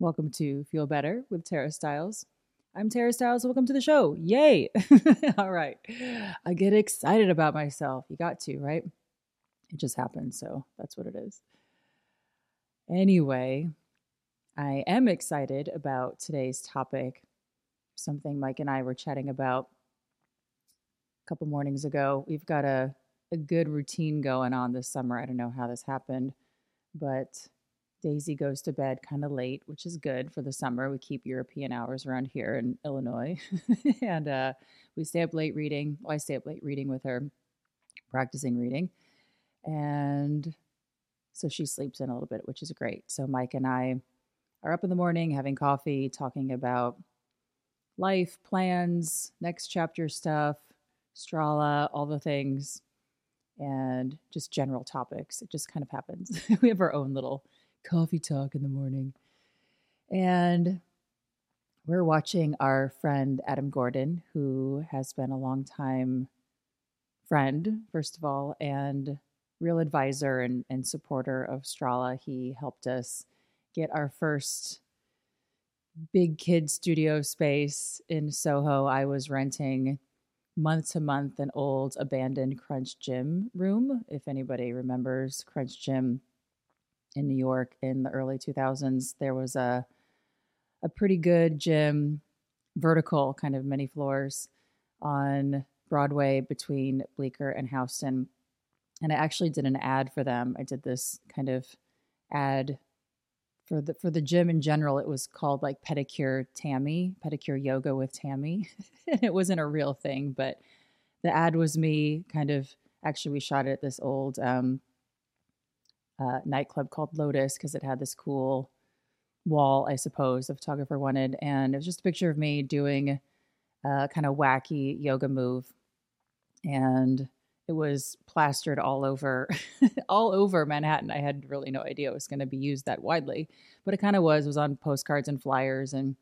Welcome to Feel Better with Tara Stiles. I'm Tara Stiles. Welcome to the show. Yay. All right. I get excited about myself. You got to, right? It just happened. So that's what it is. Anyway, I am excited about today's topic. Something Mike and I were chatting about a couple mornings ago. We've got a, a good routine going on this summer. I don't know how this happened, but Daisy goes to bed kind of late, which is good for the summer. We keep European hours around here in Illinois. and uh, we stay up late reading. Well, I stay up late reading with her, practicing reading. And so she sleeps in a little bit, which is great. So Mike and I are up in the morning having coffee, talking about life, plans, next chapter stuff, Strala, all the things, and just general topics. It just kind of happens. we have our own little coffee talk in the morning. And we're watching our friend Adam Gordon, who has been a long time friend, first of all, and real advisor and, and supporter of Strala. He helped us get our first big kid studio space in Soho. I was renting month to month an old abandoned Crunch Gym room. If anybody remembers Crunch Gym, in New York in the early 2000s. There was a a pretty good gym, vertical, kind of many floors on Broadway between Bleecker and Houston. And I actually did an ad for them. I did this kind of ad for the for the gym in general. It was called like Pedicure Tammy, Pedicure Yoga with Tammy. it wasn't a real thing, but the ad was me kind of actually we shot it at this old um, uh, nightclub called Lotus because it had this cool wall, I suppose, the photographer wanted. And it was just a picture of me doing a kind of wacky yoga move. And it was plastered all over all over Manhattan. I had really no idea it was going to be used that widely, but it kind of was. It was on postcards and flyers and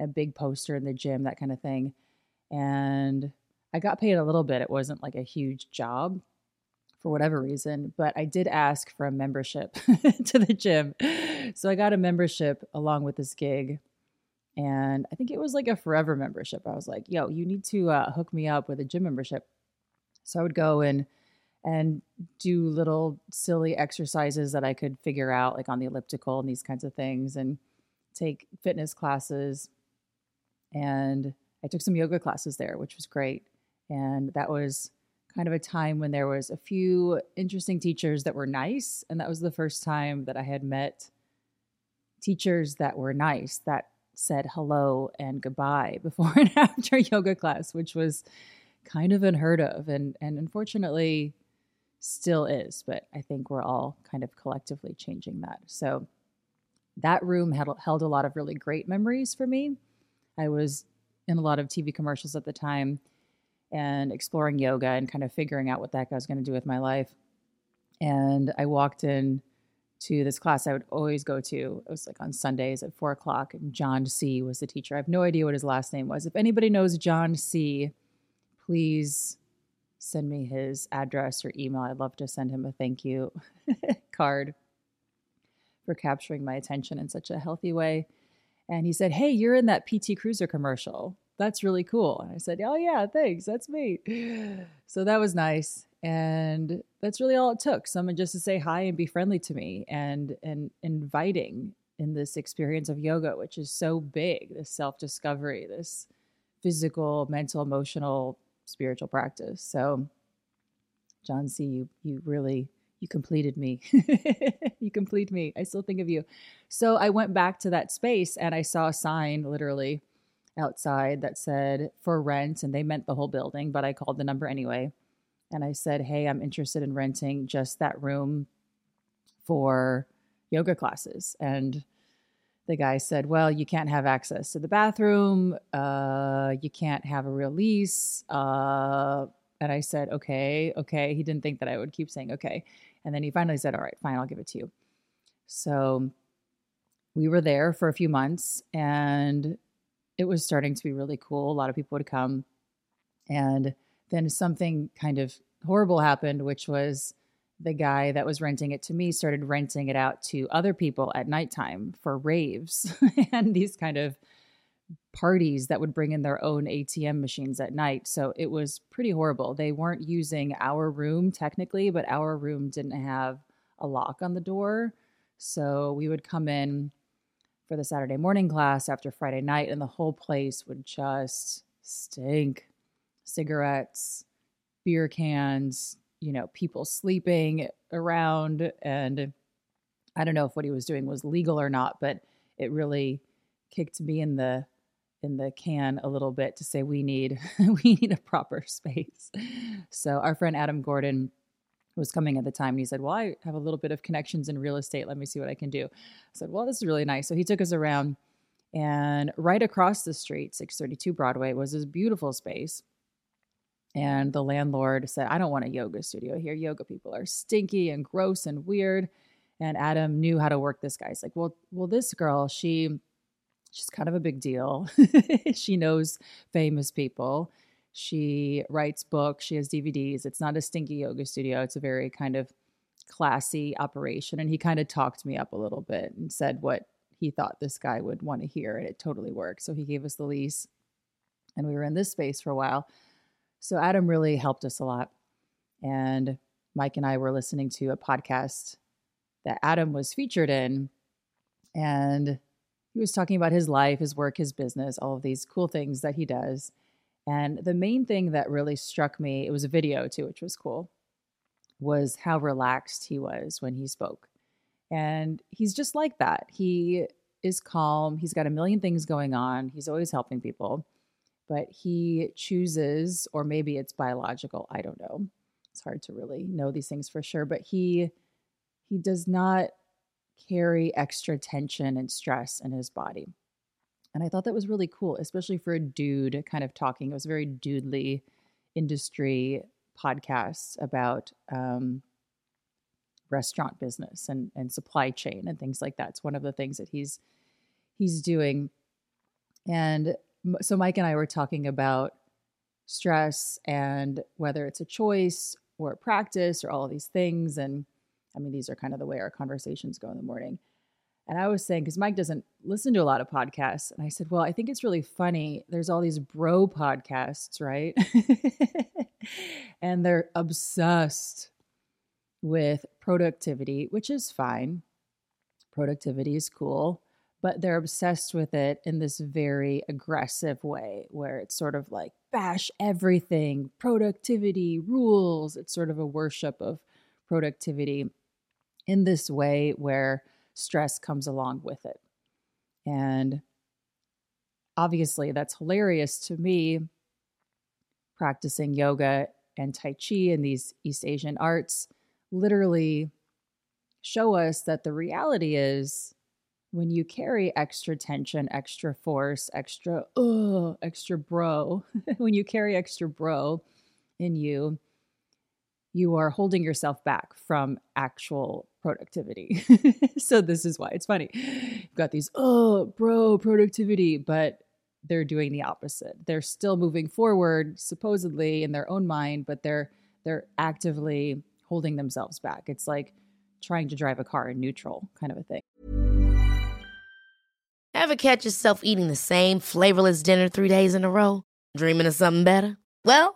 a big poster in the gym, that kind of thing. And I got paid a little bit. It wasn't like a huge job, for whatever reason, but I did ask for a membership to the gym. So I got a membership along with this gig. And I think it was like a forever membership. I was like, yo, you need to uh, hook me up with a gym membership. So I would go and and do little silly exercises that I could figure out, like on the elliptical and these kinds of things, and take fitness classes. And I took some yoga classes there, which was great. And that was kind of a time when there was a few interesting teachers that were nice and that was the first time that i had met teachers that were nice that said hello and goodbye before and after yoga class which was kind of unheard of and and unfortunately still is but i think we're all kind of collectively changing that. So that room had held a lot of really great memories for me. I was in a lot of tv commercials at the time and exploring yoga and kind of figuring out what that guy was going to do with my life. And I walked in to this class I would always go to. It was like on Sundays at four o'clock. And John C was the teacher. I have no idea what his last name was. If anybody knows John C, please send me his address or email. I'd love to send him a thank you card for capturing my attention in such a healthy way. And he said, Hey, you're in that PT Cruiser commercial that's really cool. And I said, oh, yeah, thanks. That's me. So that was nice. And that's really all it took someone just to say hi and be friendly to me and, and inviting in this experience of yoga, which is so big this self discovery, this physical, mental, emotional, spiritual practice. So, John C., you, you really you completed me. you complete me. I still think of you. So I went back to that space and I saw a sign literally outside that said for rent, and they meant the whole building, but I called the number anyway. and I said, Hey, I'm interested in renting just that room for yoga classes. And the guy said, Well, you can't have access to the bathroom. Uh, you can't have a real lease. Uh, and I said, Okay, okay. He didn't think that I would keep saying okay. And then he finally said, All right, fine, I'll give it to you. So we were there for a few months and it was starting to be really cool. A lot of people would come. And then something kind of horrible happened, which was the guy that was renting it to me started renting it out to other people at nighttime for raves and these kind of parties that would bring in their own ATM machines at night. So it was pretty horrible. They weren't using our room technically, but our room didn't have a lock on the door. So we would come in for the Saturday morning class after Friday night, and the whole place would just stink cigarettes, beer cans, you know, people sleeping around. And I don't know if what he was doing was legal or not, but it really kicked me in the in the can a little bit to say we need we need a proper space. So our friend Adam Gordon was coming at the time and he said, Well, I have a little bit of connections in real estate. Let me see what I can do. I said, Well, this is really nice. So he took us around and right across the street, 632 Broadway, was this beautiful space. And the landlord said, I don't want a yoga studio here. Yoga people are stinky and gross and weird. And Adam knew how to work this guy. He's like, Well, well, this girl, she she's kind of a big deal. she knows famous people she writes books, she has DVDs. It's not a stinky yoga studio, it's a very kind of classy operation. And he kind of talked me up a little bit and said what he thought this guy would want to hear, and it totally worked. So he gave us the lease, and we were in this space for a while. So Adam really helped us a lot. And Mike and I were listening to a podcast that Adam was featured in. And he was talking about his life, his work, his business, all of these cool things that he does. And the main thing that really struck me, it was a video too, which was cool, was how relaxed he was when he spoke. And he's just like that. He is calm. He's got a million things going on. He's always helping people, but he chooses, or maybe it's biological. I don't know. It's hard to really know these things for sure, but he he does not carry extra tension and stress in his body. And I thought that was really cool, especially for a dude kind of talking. It was a very dudely industry podcast about um, restaurant business and, and supply chain and things like that. It's one of the things that he's he's doing. And so Mike and I were talking about stress and whether it's a choice or a practice or all of these things. And I mean, these are kind of the way our conversations go in the morning. And I was saying, because Mike doesn't listen to a lot of podcasts. And I said, Well, I think it's really funny. There's all these bro podcasts, right? and they're obsessed with productivity, which is fine. Productivity is cool, but they're obsessed with it in this very aggressive way where it's sort of like bash everything, productivity, rules. It's sort of a worship of productivity in this way where stress comes along with it. And obviously, that's hilarious to me practicing yoga and Tai Chi and these East Asian arts literally show us that the reality is when you carry extra tension, extra force, extra, oh, extra bro, when you carry extra bro in you, you are holding yourself back from actual productivity. so this is why it's funny. You've got these, oh, bro, productivity, but they're doing the opposite. They're still moving forward, supposedly in their own mind, but they're they're actively holding themselves back. It's like trying to drive a car in neutral kind of a thing. Ever catch yourself eating the same flavorless dinner three days in a row? Dreaming of something better? Well,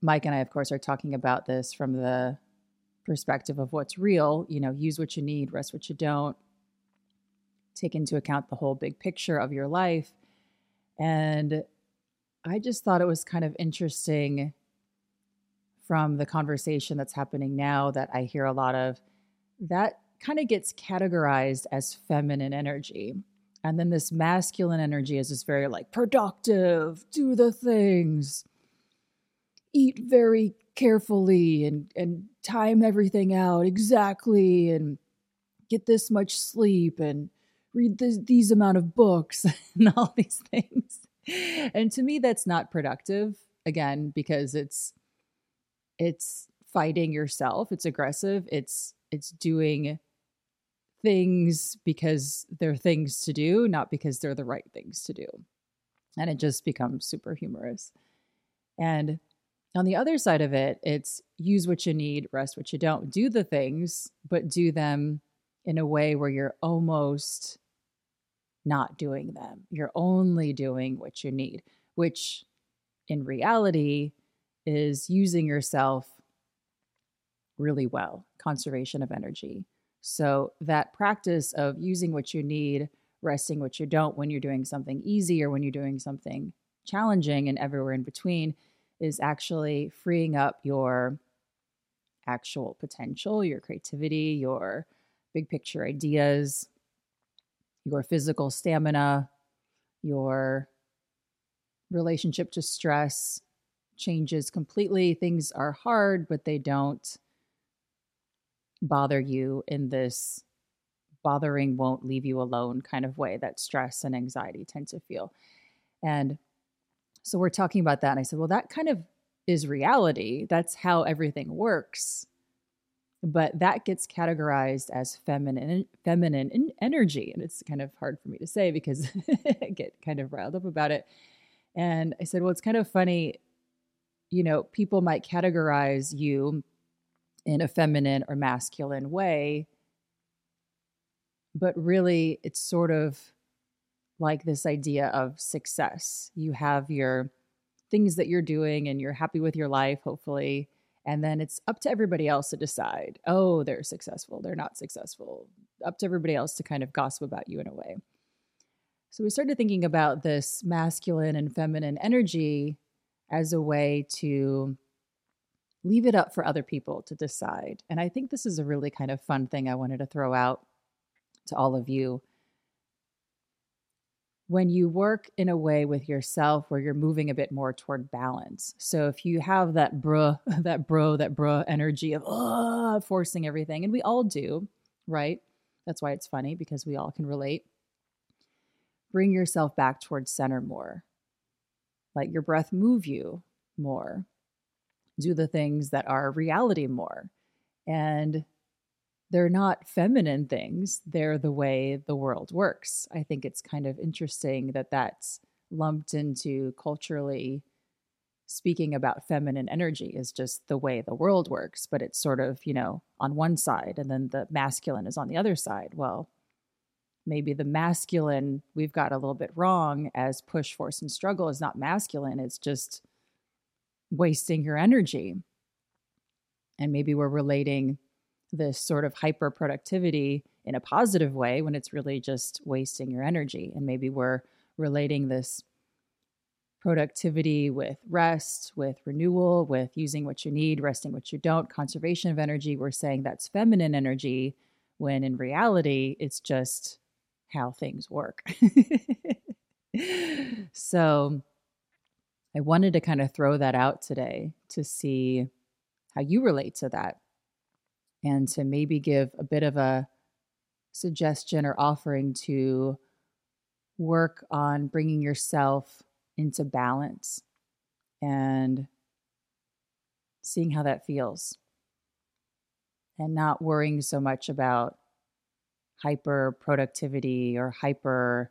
Mike and I, of course, are talking about this from the perspective of what's real, you know, use what you need, rest what you don't, take into account the whole big picture of your life. And I just thought it was kind of interesting from the conversation that's happening now that I hear a lot of that kind of gets categorized as feminine energy. And then this masculine energy is this very like productive, do the things, eat very carefully and and time everything out exactly and get this much sleep and read this, these amount of books and all these things. And to me that's not productive again because it's it's fighting yourself, it's aggressive, it's it's doing things because they're things to do, not because they're the right things to do. And it just becomes super humorous. And on the other side of it, it's use what you need, rest what you don't. Do the things, but do them in a way where you're almost not doing them. You're only doing what you need, which in reality is using yourself really well, conservation of energy. So, that practice of using what you need, resting what you don't when you're doing something easy or when you're doing something challenging and everywhere in between is actually freeing up your actual potential, your creativity, your big picture ideas, your physical stamina, your relationship to stress changes completely. Things are hard, but they don't bother you in this bothering won't leave you alone kind of way that stress and anxiety tend to feel. And so we're talking about that. And I said, well, that kind of is reality. That's how everything works. But that gets categorized as feminine feminine energy. And it's kind of hard for me to say because I get kind of riled up about it. And I said, well, it's kind of funny, you know, people might categorize you in a feminine or masculine way. But really, it's sort of like this idea of success. You have your things that you're doing and you're happy with your life, hopefully. And then it's up to everybody else to decide oh, they're successful, they're not successful. Up to everybody else to kind of gossip about you in a way. So we started thinking about this masculine and feminine energy as a way to leave it up for other people to decide. And I think this is a really kind of fun thing I wanted to throw out to all of you. When you work in a way with yourself where you're moving a bit more toward balance. So if you have that bruh, that bro, that bruh energy of uh, forcing everything, and we all do, right? That's why it's funny because we all can relate. Bring yourself back towards center more. Let your breath move you more do the things that are reality more. And they're not feminine things, they're the way the world works. I think it's kind of interesting that that's lumped into culturally speaking about feminine energy is just the way the world works, but it's sort of, you know, on one side and then the masculine is on the other side. Well, maybe the masculine we've got a little bit wrong as push, force, and struggle is not masculine. It's just wasting your energy. And maybe we're relating this sort of hyper productivity in a positive way when it's really just wasting your energy. And maybe we're relating this productivity with rest, with renewal, with using what you need, resting what you don't, conservation of energy. We're saying that's feminine energy when in reality, it's just how things work. so, I wanted to kind of throw that out today to see how you relate to that and to maybe give a bit of a suggestion or offering to work on bringing yourself into balance and seeing how that feels. And not worrying so much about hyper productivity or hyper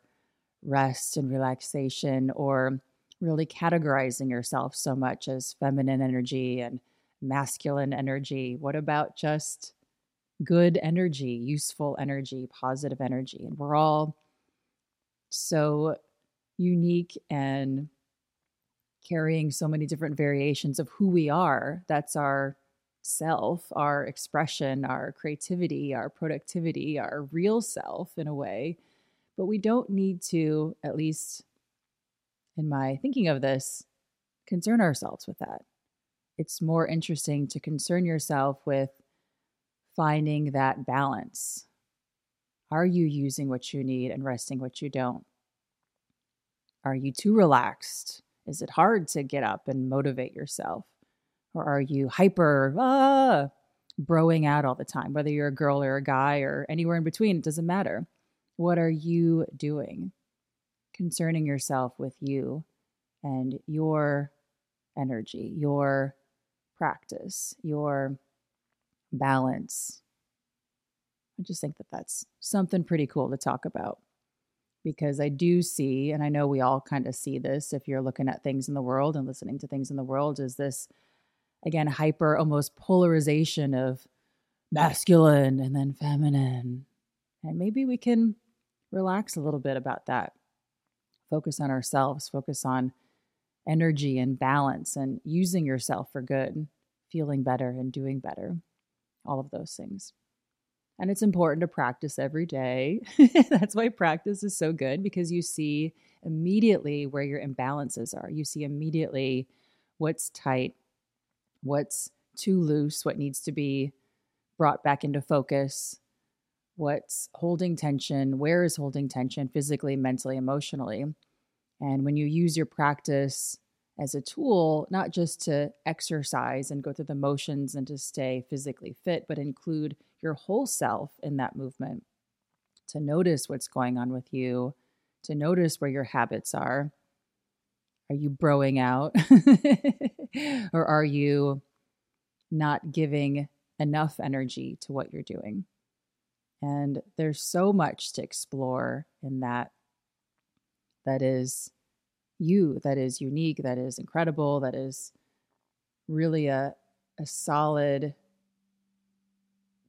rest and relaxation or really categorizing yourself so much as feminine energy and masculine energy? What about just good energy, useful energy, positive energy? And we're all so unique and carrying so many different variations of who we are. That's our self, our expression, our creativity, our productivity, our real self in a way. But we don't need to, at least in my thinking of this, concern ourselves with that. It's more interesting to concern yourself with finding that balance. Are you using what you need and resting what you don't? Are you too relaxed? Is it hard to get up and motivate yourself? Or are you hyper, ah, broing out all the time? Whether you're a girl or a guy or anywhere in between, it doesn't matter. What are you doing? Concerning yourself with you and your energy, your practice, your balance. I just think that that's something pretty cool to talk about because I do see, and I know we all kind of see this if you're looking at things in the world and listening to things in the world, is this again hyper almost polarization of masculine and then feminine. And maybe we can relax a little bit about that. Focus on ourselves, focus on energy and balance and using yourself for good, feeling better and doing better. All of those things. And it's important to practice every day. That's why practice is so good because you see immediately where your imbalances are. You see immediately what's tight, what's too loose, what needs to be brought back into focus, what's holding tension, where is holding tension physically, mentally, emotionally. And when you use your practice as a tool, not just to exercise and go through the motions and to stay physically fit, but include your whole self in that movement, to notice what's going on with you, to notice where your habits are. Are you broing out? or are you not giving enough energy to what you're doing? And there's so much to explore in that that is you, that is unique, that is incredible, that is really a, a solid,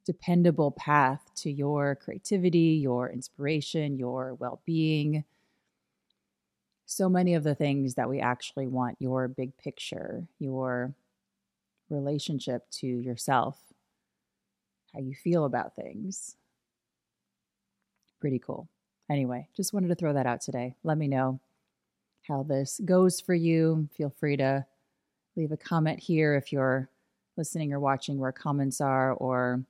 dependable path to your creativity, your inspiration, your well being. So many of the things that we actually want your big picture, your relationship to yourself, how you feel about things. Pretty cool. Anyway, just wanted to throw that out today. Let me know how this goes for you. Feel free to leave a comment here if you're listening or watching where comments are, or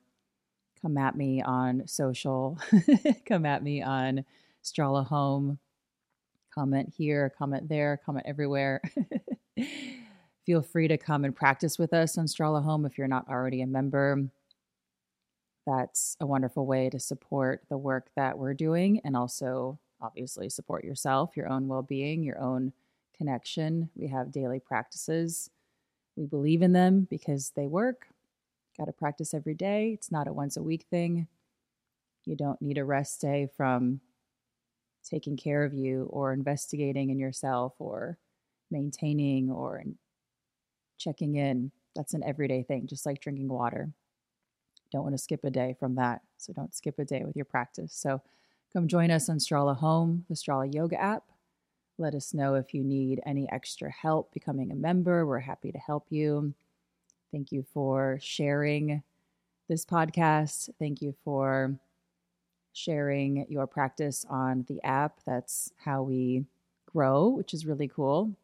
come at me on social, come at me on Strala Home. Comment here, comment there, comment everywhere. Feel free to come and practice with us on Strala Home if you're not already a member. That's a wonderful way to support the work that we're doing and also obviously support yourself, your own well being, your own connection. We have daily practices. We believe in them because they work. Got to practice every day. It's not a once a week thing. You don't need a rest day from taking care of you or investigating in yourself or maintaining or checking in. That's an everyday thing, just like drinking water. Don't want to skip a day from that. So don't skip a day with your practice. So Come join us on Strala Home, the Strala Yoga app. Let us know if you need any extra help becoming a member. We're happy to help you. Thank you for sharing this podcast. Thank you for sharing your practice on the app. That's how we grow, which is really cool.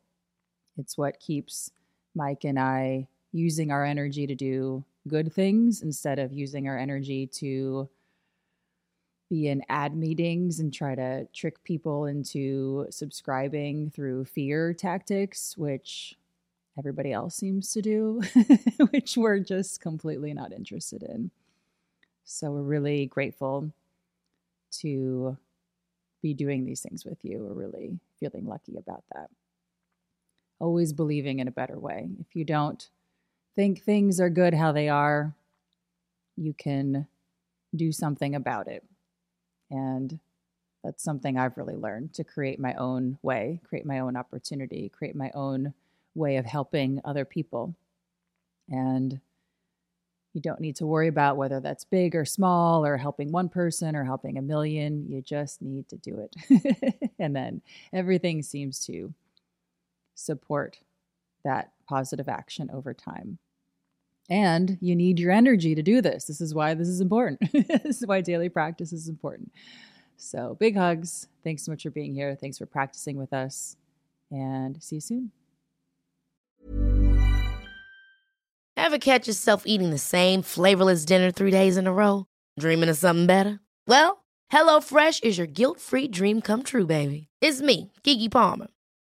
It's what keeps Mike and I using our energy to do good things instead of using our energy to be in ad meetings and try to trick people into subscribing through fear tactics, which everybody else seems to do, which we're just completely not interested in. So we're really grateful to be doing these things with you. We're really feeling lucky about that. Always believing in a better way. If you don't think things are good how they are, you can do something about it. And that's something I've really learned to create my own way, create my own opportunity, create my own way of helping other people. And you don't need to worry about whether that's big or small or helping one person or helping a million. You just need to do it. and then everything seems to support that positive action over time. And you need your energy to do this. This is why this is important. this is why daily practice is important. So, big hugs. Thanks so much for being here. Thanks for practicing with us. And see you soon. Ever catch yourself eating the same flavorless dinner three days in a row? Dreaming of something better? Well, HelloFresh is your guilt free dream come true, baby. It's me, Keke Palmer.